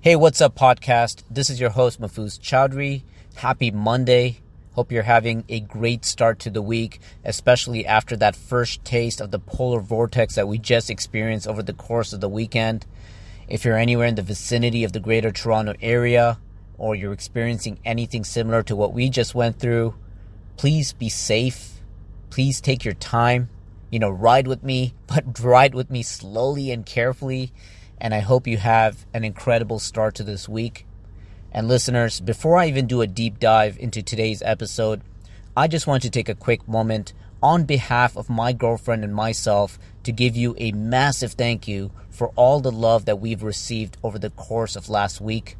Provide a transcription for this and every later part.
Hey, what's up, podcast? This is your host, Mahfuz Chowdhury. Happy Monday. Hope you're having a great start to the week, especially after that first taste of the polar vortex that we just experienced over the course of the weekend. If you're anywhere in the vicinity of the greater Toronto area, or you're experiencing anything similar to what we just went through, please be safe. Please take your time. You know, ride with me, but ride with me slowly and carefully and I hope you have an incredible start to this week. And listeners, before I even do a deep dive into today's episode, I just want to take a quick moment on behalf of my girlfriend and myself to give you a massive thank you for all the love that we've received over the course of last week.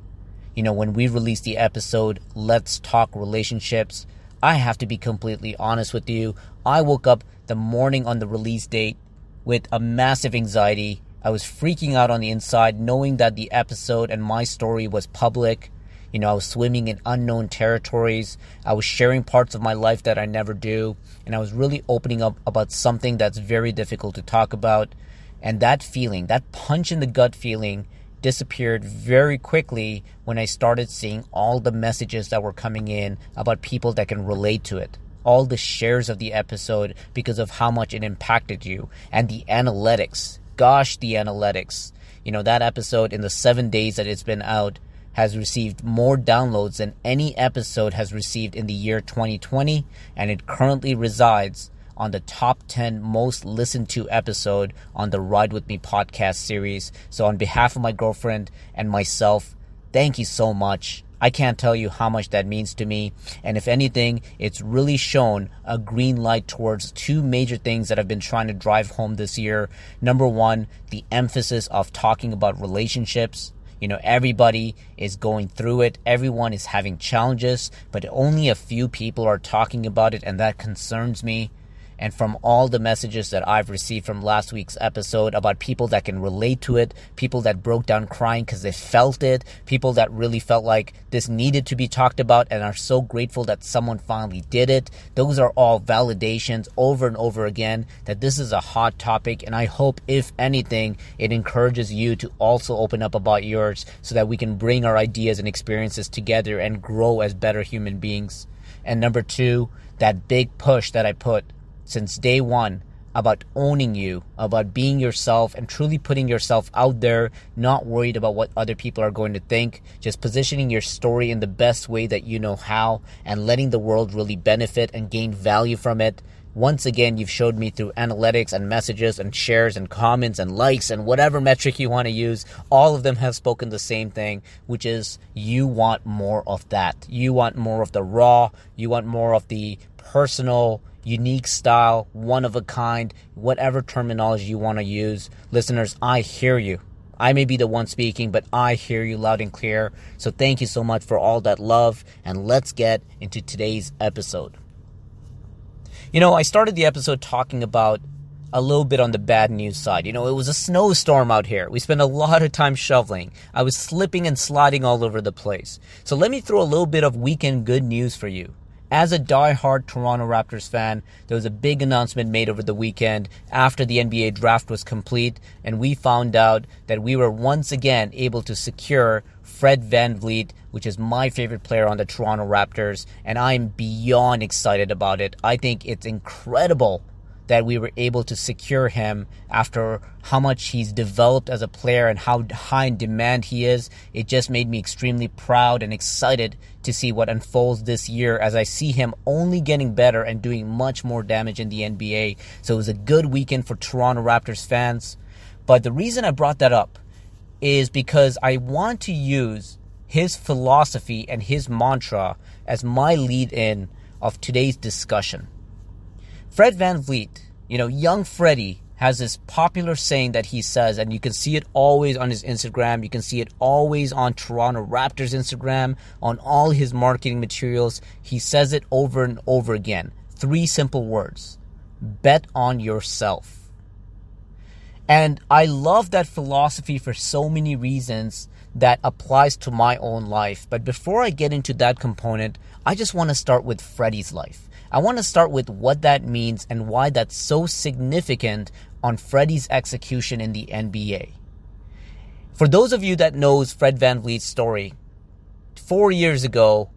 You know, when we released the episode, Let's Talk Relationships, I have to be completely honest with you. I woke up the morning on the release date with a massive anxiety I was freaking out on the inside, knowing that the episode and my story was public. You know, I was swimming in unknown territories. I was sharing parts of my life that I never do. And I was really opening up about something that's very difficult to talk about. And that feeling, that punch in the gut feeling, disappeared very quickly when I started seeing all the messages that were coming in about people that can relate to it. All the shares of the episode because of how much it impacted you and the analytics gosh, the analytics. You know, that episode in the seven days that it's been out has received more downloads than any episode has received in the year 2020, and it currently resides on the top 10 most listened to episode on the Ride With Me podcast series. So, on behalf of my girlfriend and myself, thank you so much. I can't tell you how much that means to me. And if anything, it's really shown a green light towards two major things that I've been trying to drive home this year. Number one, the emphasis of talking about relationships. You know, everybody is going through it. Everyone is having challenges, but only a few people are talking about it, and that concerns me and from all the messages that I've received from last week's episode about people that can relate to it, people that broke down crying because they felt it, people that really felt like this needed to be talked about and are so grateful that someone finally did it. Those are all validations over and over again that this is a hot topic. And I hope, if anything, it encourages you to also open up about yours so that we can bring our ideas and experiences together and grow as better human beings. And number two, that big push that I put since day one about owning you, about being yourself and truly putting yourself out there, not worried about what other people are going to think, just positioning your story in the best way that you know how and letting the world really benefit and gain value from it. Once again, you've showed me through analytics and messages and shares and comments and likes and whatever metric you want to use, all of them have spoken the same thing, which is you want more of that. You want more of the raw, you want more of the personal, unique style, one of a kind, whatever terminology you want to use. Listeners, I hear you. I may be the one speaking, but I hear you loud and clear. So thank you so much for all that love, and let's get into today's episode. You know, I started the episode talking about a little bit on the bad news side. You know, it was a snowstorm out here. We spent a lot of time shoveling. I was slipping and sliding all over the place. So let me throw a little bit of weekend good news for you. As a die-hard Toronto Raptors fan, there was a big announcement made over the weekend after the NBA draft was complete, and we found out that we were once again able to secure Fred VanVleet, which is my favorite player on the Toronto Raptors, and I'm beyond excited about it. I think it's incredible that we were able to secure him after how much he's developed as a player and how high in demand he is. It just made me extremely proud and excited to see what unfolds this year as I see him only getting better and doing much more damage in the NBA. So it was a good weekend for Toronto Raptors fans. But the reason I brought that up is because I want to use his philosophy and his mantra as my lead in of today's discussion. Fred Van VanVleet, you know, young Freddie has this popular saying that he says, and you can see it always on his Instagram. You can see it always on Toronto Raptors Instagram, on all his marketing materials. He says it over and over again. Three simple words bet on yourself. And I love that philosophy for so many reasons that applies to my own life. But before I get into that component, I just want to start with Freddie's life. I want to start with what that means and why that's so significant on Freddie's execution in the NBA. For those of you that knows Fred VanVleet's story, four years ago,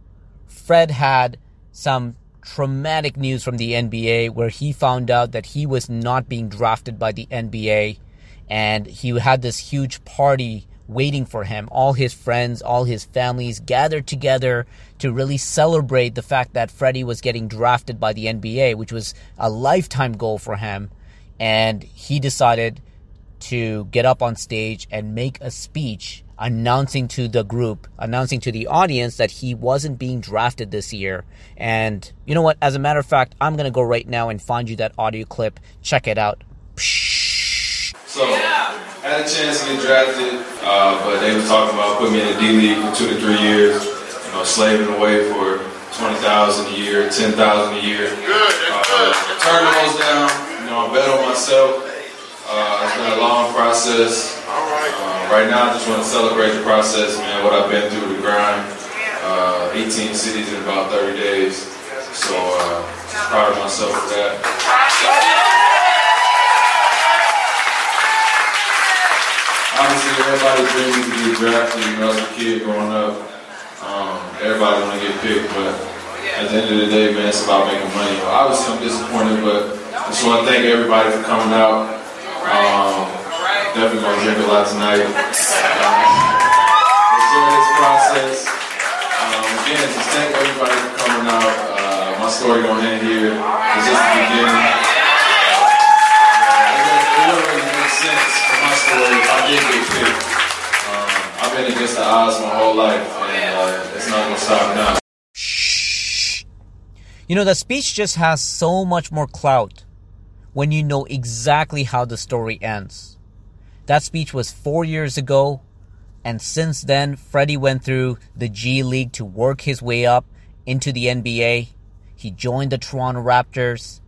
Fred had some traumatic news from the NBA where he found out that he was not being drafted by the NBA and he had this huge party waiting for him. All his friends, all his families gathered together to really celebrate the fact that Freddie was getting drafted by the NBA, which was a lifetime goal for him. And he decided to get up on stage and make a speech announcing to the group, announcing to the audience that he wasn't being drafted this year. And you know what? As a matter of fact, I'm going to go right now and find you that audio clip. Check it out. So, had a chance to get drafted, uh, but they were talking about putting me in the D League for two to three years, you know, slaving away for 20000 a year, 10000 a year. Uh, turn those down, you know, I bet on myself. Uh, it's been a long process. Uh, right now, I just want to celebrate the process, man, what I've been through, the grind. Uh, 18 cities in about 30 days. So, uh, proud of myself for that. Obviously, everybody dreams to get drafted. You know, as a kid growing up, um, everybody want to get picked, but at the end of the day, man, it's about making money. Obviously, I'm disappointed, but I just want to thank everybody for coming out. Um, definitely gonna drink a lot tonight. Uh, enjoy this process. Um, again, just thank everybody for coming out. Uh, my story don't end here. It's just the beginning. Uh, it wouldn't really make sense if I did get picked. Um, I've been against the odds my whole life, and uh, it's not gonna stop now. You know, the speech just has so much more clout when you know exactly how the story ends. That speech was four years ago, and since then, Freddie went through the G League to work his way up into the NBA. He joined the Toronto Raptors,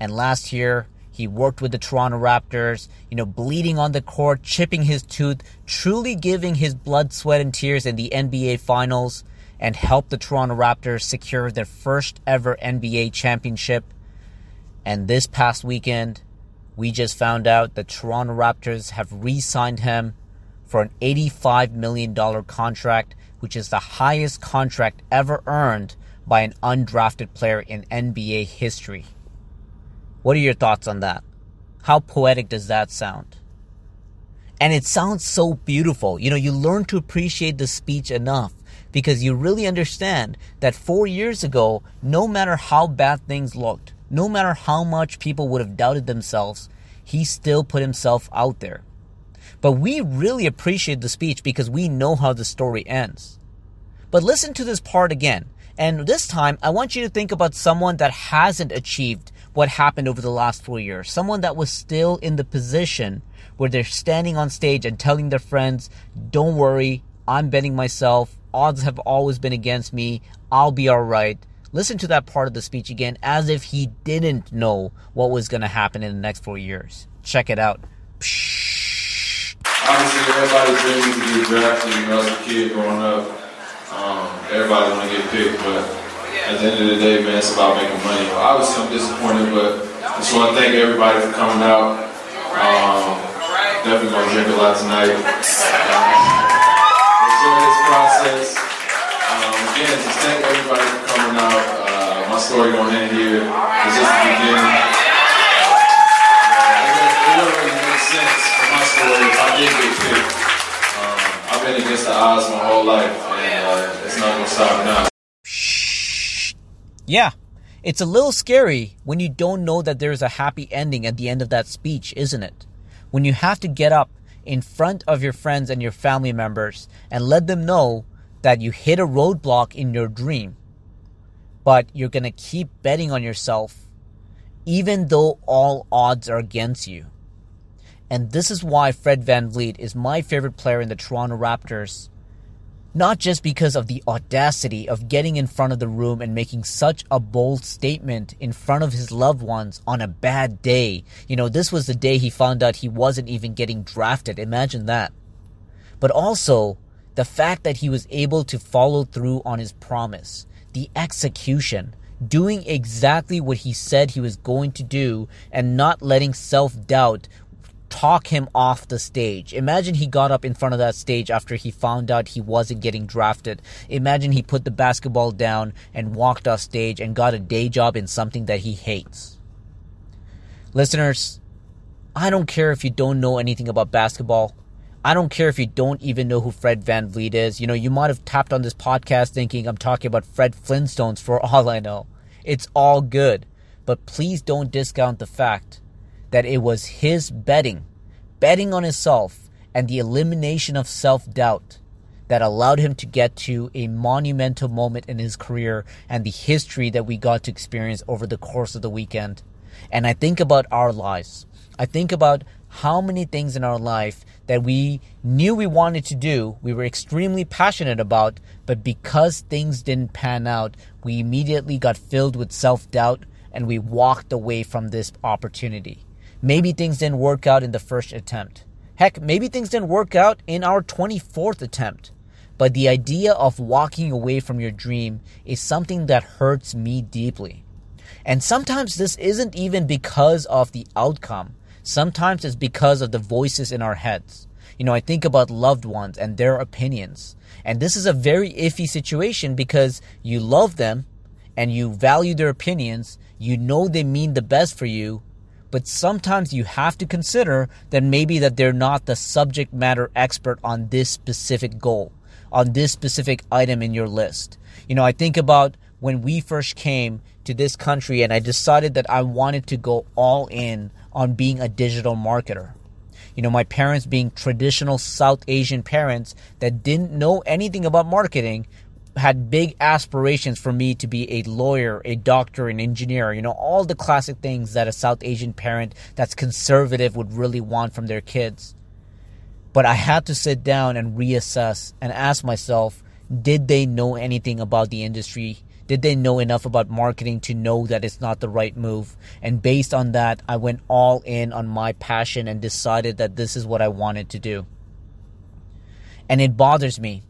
and last year, he worked with the Toronto Raptors, you know, bleeding on the court, chipping his tooth, truly giving his blood, sweat, and tears in the NBA Finals, and helped the Toronto Raptors secure their first ever NBA championship. And this past weekend, we just found out the Toronto Raptors have re signed him for an $85 million contract, which is the highest contract ever earned by an undrafted player in NBA history. What are your thoughts on that? How poetic does that sound? And it sounds so beautiful. You know, you learn to appreciate the speech enough because you really understand that four years ago, no matter how bad things looked, no matter how much people would have doubted themselves, he still put himself out there. But we really appreciate the speech because we know how the story ends. But listen to this part again. And this time, I want you to think about someone that hasn't achieved what happened over the last four years. Someone that was still in the position where they're standing on stage and telling their friends, don't worry, I'm betting myself. Odds have always been against me. I'll be alright. Listen to that part of the speech again as if he didn't know what was going to happen in the next four years. Check it out. Obviously, everybody dreams to get drafted. As a kid growing up, um, everybody want to get picked, but at the end of the day, man, it's about making money. Obviously, I'm disappointed, but I just want to thank everybody for coming out. Um, definitely gonna drink a lot tonight. Uh, enjoy this process. Um, again, just thank everybody for coming out. Uh, my story don't end here. It's just the beginning. Uh, it really sense for my story. Um, I've been against the odds my whole life, and uh, it's not gonna stop now. Yeah, it's a little scary when you don't know that there's a happy ending at the end of that speech, isn't it? When you have to get up in front of your friends and your family members and let them know that you hit a roadblock in your dream, but you're going to keep betting on yourself even though all odds are against you. And this is why Fred VanVleet is my favorite player in the Toronto Raptors. Not just because of the audacity of getting in front of the room and making such a bold statement in front of his loved ones on a bad day. You know, this was the day he found out he wasn't even getting drafted. Imagine that. But also, the fact that he was able to follow through on his promise, the execution, doing exactly what he said he was going to do and not letting self doubt talk him off the stage. Imagine he got up in front of that stage after he found out he wasn't getting drafted. Imagine he put the basketball down and walked off stage and got a day job in something that he hates. Listeners, I don't care if you don't know anything about basketball. I don't care if you don't even know who Fred VanVleet is. You know, you might have tapped on this podcast thinking I'm talking about Fred Flintstones for all I know. It's all good. But please don't discount the fact that it was his betting, betting on himself, and the elimination of self doubt that allowed him to get to a monumental moment in his career and the history that we got to experience over the course of the weekend. And I think about our lives. I think about how many things in our life that we knew we wanted to do, we were extremely passionate about, but because things didn't pan out, we immediately got filled with self doubt and we walked away from this opportunity. Maybe things didn't work out in the first attempt. Heck, maybe things didn't work out in our 24th attempt. But the idea of walking away from your dream is something that hurts me deeply. And sometimes this isn't even because of the outcome. Sometimes it's because of the voices in our heads. You know, I think about loved ones and their opinions. And this is a very iffy situation because you love them and you value their opinions. You know they mean the best for you, but sometimes you have to consider that maybe that they're not the subject matter expert on this specific goal, on this specific item in your list. You know, I think about when we first came to this country and I decided that I wanted to go all in on being a digital marketer. You know, my parents being traditional South Asian parents that didn't know anything about marketing, had big aspirations for me to be a lawyer, a doctor, an engineer, you know, all the classic things that a South Asian parent that's conservative would really want from their kids. But I had to sit down and reassess and ask myself, did they know anything about the industry? Did they know enough about marketing to know that it's not the right move? And based on that, I went all in on my passion and decided that this is what I wanted to do. And it bothers me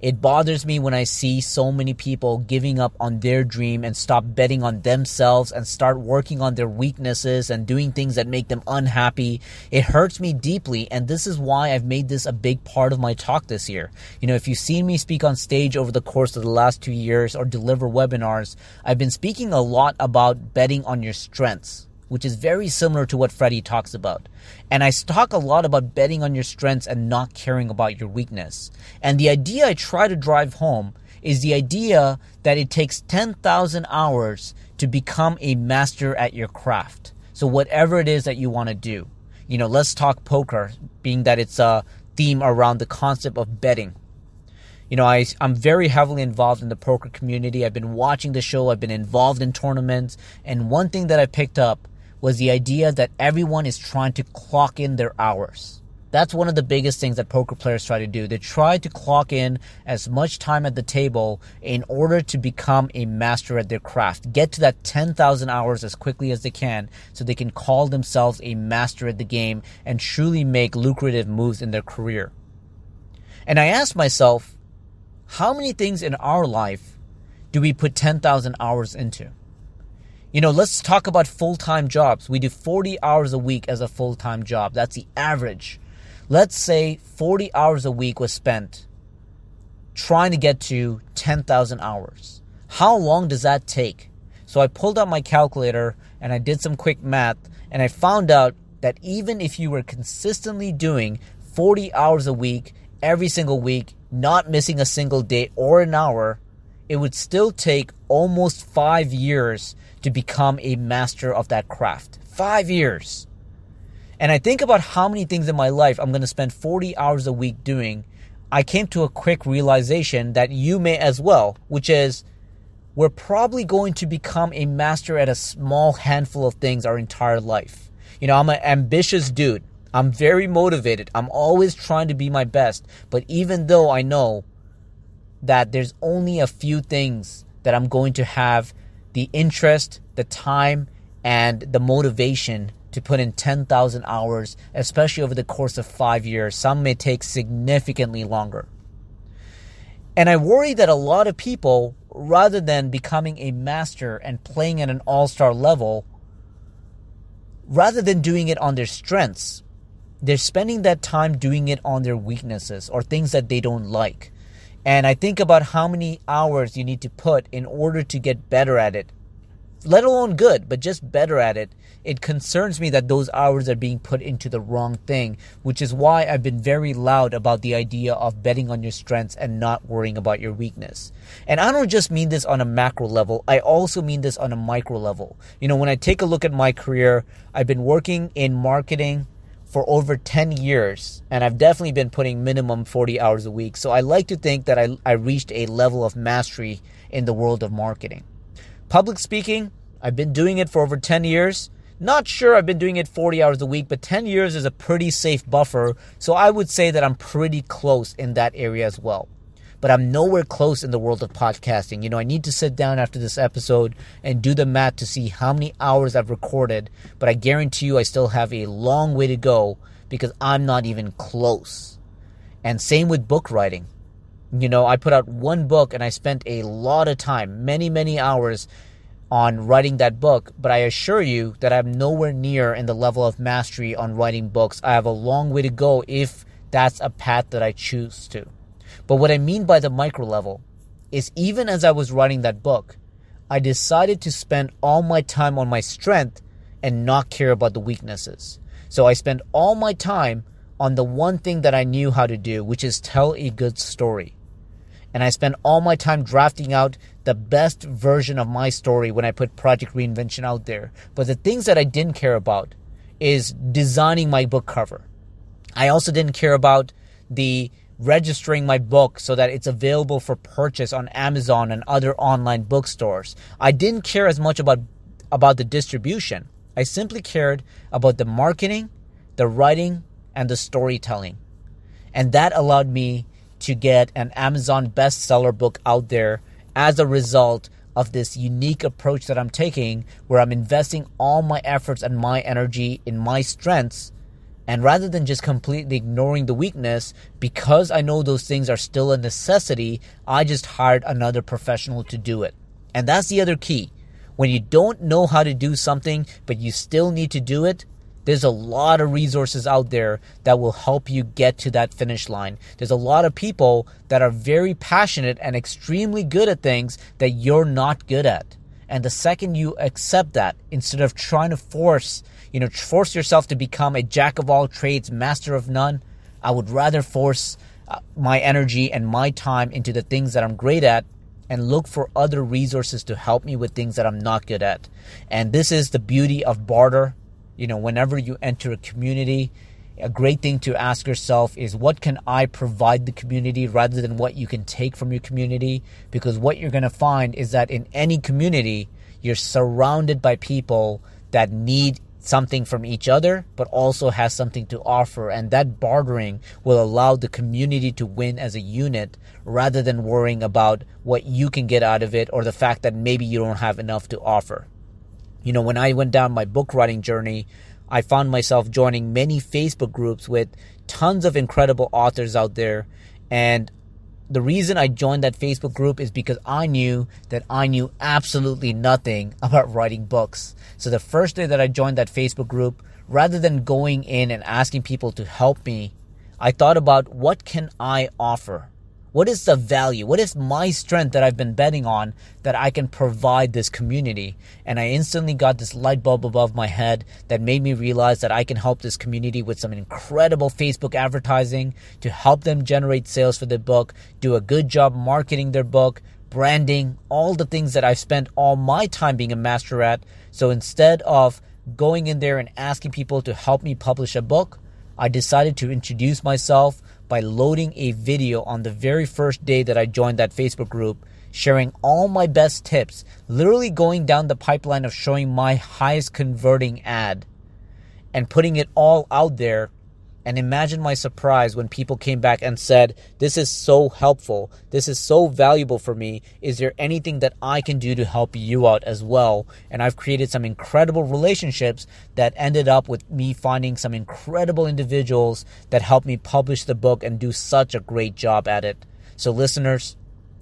it bothers me when I see so many people giving up on their dream and stop betting on themselves and start working on their weaknesses and doing things that make them unhappy. It hurts me deeply, and this is why I've made this a big part of my talk this year. You know, if you've seen me speak on stage over the course of the last two years or deliver webinars, I've been speaking a lot about betting on your strengths which is very similar to what Freddie talks about. And I talk a lot about betting on your strengths and not caring about your weakness. And the idea I try to drive home is the idea that it takes 10,000 hours to become a master at your craft. So whatever it is that you want to do. You know, let's talk poker, being that it's a theme around the concept of betting. You know, I, I'm very heavily involved in the poker community. I've been watching the show. I've been involved in tournaments. And one thing that I picked up was the idea that everyone is trying to clock in their hours. That's one of the biggest things that poker players try to do. They try to clock in as much time at the table in order to become a master at their craft. Get to that 10,000 hours as quickly as they can so they can call themselves a master at the game and truly make lucrative moves in their career. And I asked myself, how many things in our life do we put 10,000 hours into? You know, let's talk about full time jobs. We do 40 hours a week as a full time job. That's the average. Let's say 40 hours a week was spent trying to get to 10,000 hours. How long does that take? So I pulled out my calculator and I did some quick math and I found out that even if you were consistently doing 40 hours a week, every single week, not missing a single day or an hour, it would still take almost five years to become a master of that craft. Five years. And I think about how many things in my life I'm going to spend 40 hours a week doing. I came to a quick realization that you may as well, which is we're probably going to become a master at a small handful of things our entire life. You know, I'm an ambitious dude. I'm very motivated. I'm always trying to be my best. But even though I know that there's only a few things that I'm going to have the interest, the time, and the motivation to put in 10,000 hours, especially over the course of five years. Some may take significantly longer. And I worry that a lot of people, rather than becoming a master and playing at an all star level, rather than doing it on their strengths, they're spending that time doing it on their weaknesses or things that they don't like. And I think about how many hours you need to put in order to get better at it. Let alone good, but just better at it. It concerns me that those hours are being put into the wrong thing, which is why I've been very loud about the idea of betting on your strengths and not worrying about your weakness. And I don't just mean this on a macro level, I also mean this on a micro level. You know, when I take a look at my career, I've been working in marketing, for over 10 years and I've definitely been putting minimum 40 hours a week. So I like to think that I, I reached a level of mastery in the world of marketing. Public speaking, I've been doing it for over 10 years. Not sure I've been doing it 40 hours a week, but 10 years is a pretty safe buffer. So I would say that I'm pretty close in that area as well but I'm nowhere close in the world of podcasting. You know, I need to sit down after this episode and do the math to see how many hours I've recorded, but I guarantee you I still have a long way to go because I'm not even close. And same with book writing. You know, I put out one book and I spent a lot of time, many, many hours on writing that book, but I assure you that I'm nowhere near in the level of mastery on writing books. I have a long way to go if that's a path that I choose to. But what I mean by the micro level is even as I was writing that book, I decided to spend all my time on my strength and not care about the weaknesses. So I spent all my time on the one thing that I knew how to do, which is tell a good story. And I spent all my time drafting out the best version of my story when I put Project Reinvention out there. But the things that I didn't care about is designing my book cover. I also didn't care about the registering my book so that it's available for purchase on Amazon and other online bookstores. I didn't care as much about about the distribution. I simply cared about the marketing, the writing, and the storytelling. And that allowed me to get an Amazon bestseller book out there as a result of this unique approach that I'm taking where I'm investing all my efforts and my energy in my strengths and rather than just completely ignoring the weakness, because I know those things are still a necessity, I just hired another professional to do it. And that's the other key. When you don't know how to do something, but you still need to do it, there's a lot of resources out there that will help you get to that finish line. There's a lot of people that are very passionate and extremely good at things that you're not good at. And the second you accept that, instead of trying to force you know, force yourself to become a jack of all trades, master of none. I would rather force uh, my energy and my time into the things that I'm great at and look for other resources to help me with things that I'm not good at. And this is the beauty of barter. You know, whenever you enter a community, a great thing to ask yourself is what can I provide the community rather than what you can take from your community? Because what you're going to find is that in any community, you're surrounded by people that need something from each other, but also has something to offer. And that bartering will allow the community to win as a unit rather than worrying about what you can get out of it or the fact that maybe you don't have enough to offer. You know, when I went down my book writing journey, I found myself joining many Facebook groups with tons of incredible authors out there. And the reason I joined that Facebook group is because I knew that I knew absolutely nothing about writing books. So the first day that I joined that Facebook group, rather than going in and asking people to help me, I thought about what can I offer? What is the value? What is my strength that I've been betting on that I can provide this community? And I instantly got this light bulb above my head that made me realize that I can help this community with some incredible Facebook advertising to help them generate sales for their book, do a good job marketing their book, branding, all the things that I've spent all my time being a master at. So instead of going in there and asking people to help me publish a book, I decided to introduce myself by loading a video on the very first day that I joined that Facebook group, sharing all my best tips, literally going down the pipeline of showing my highest converting ad and putting it all out there and imagine my surprise when people came back and said, This is so helpful. This is so valuable for me. Is there anything that I can do to help you out as well? And I've created some incredible relationships that ended up with me finding some incredible individuals that helped me publish the book and do such a great job at it. So, listeners,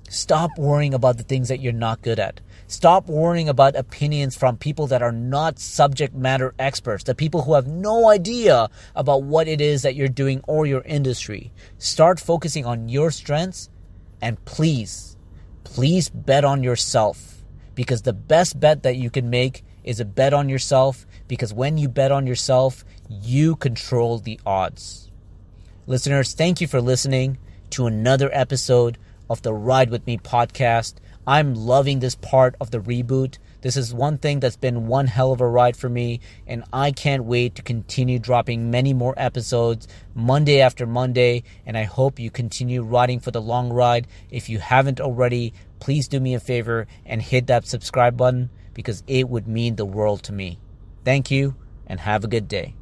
Stop worrying about the things that you're not good at. Stop worrying about opinions from people that are not subject matter experts, the people who have no idea about what it is that you're doing or your industry. Start focusing on your strengths and please, please bet on yourself because the best bet that you can make is a bet on yourself because when you bet on yourself, you control the odds. Listeners, thank you for listening to another episode of the Ride With Me podcast. I'm loving this part of the reboot. This is one thing that's been one hell of a ride for me, and I can't wait to continue dropping many more episodes Monday after Monday. And I hope you continue riding for the long ride. If you haven't already, please do me a favor and hit that subscribe button because it would mean the world to me. Thank you, and have a good day.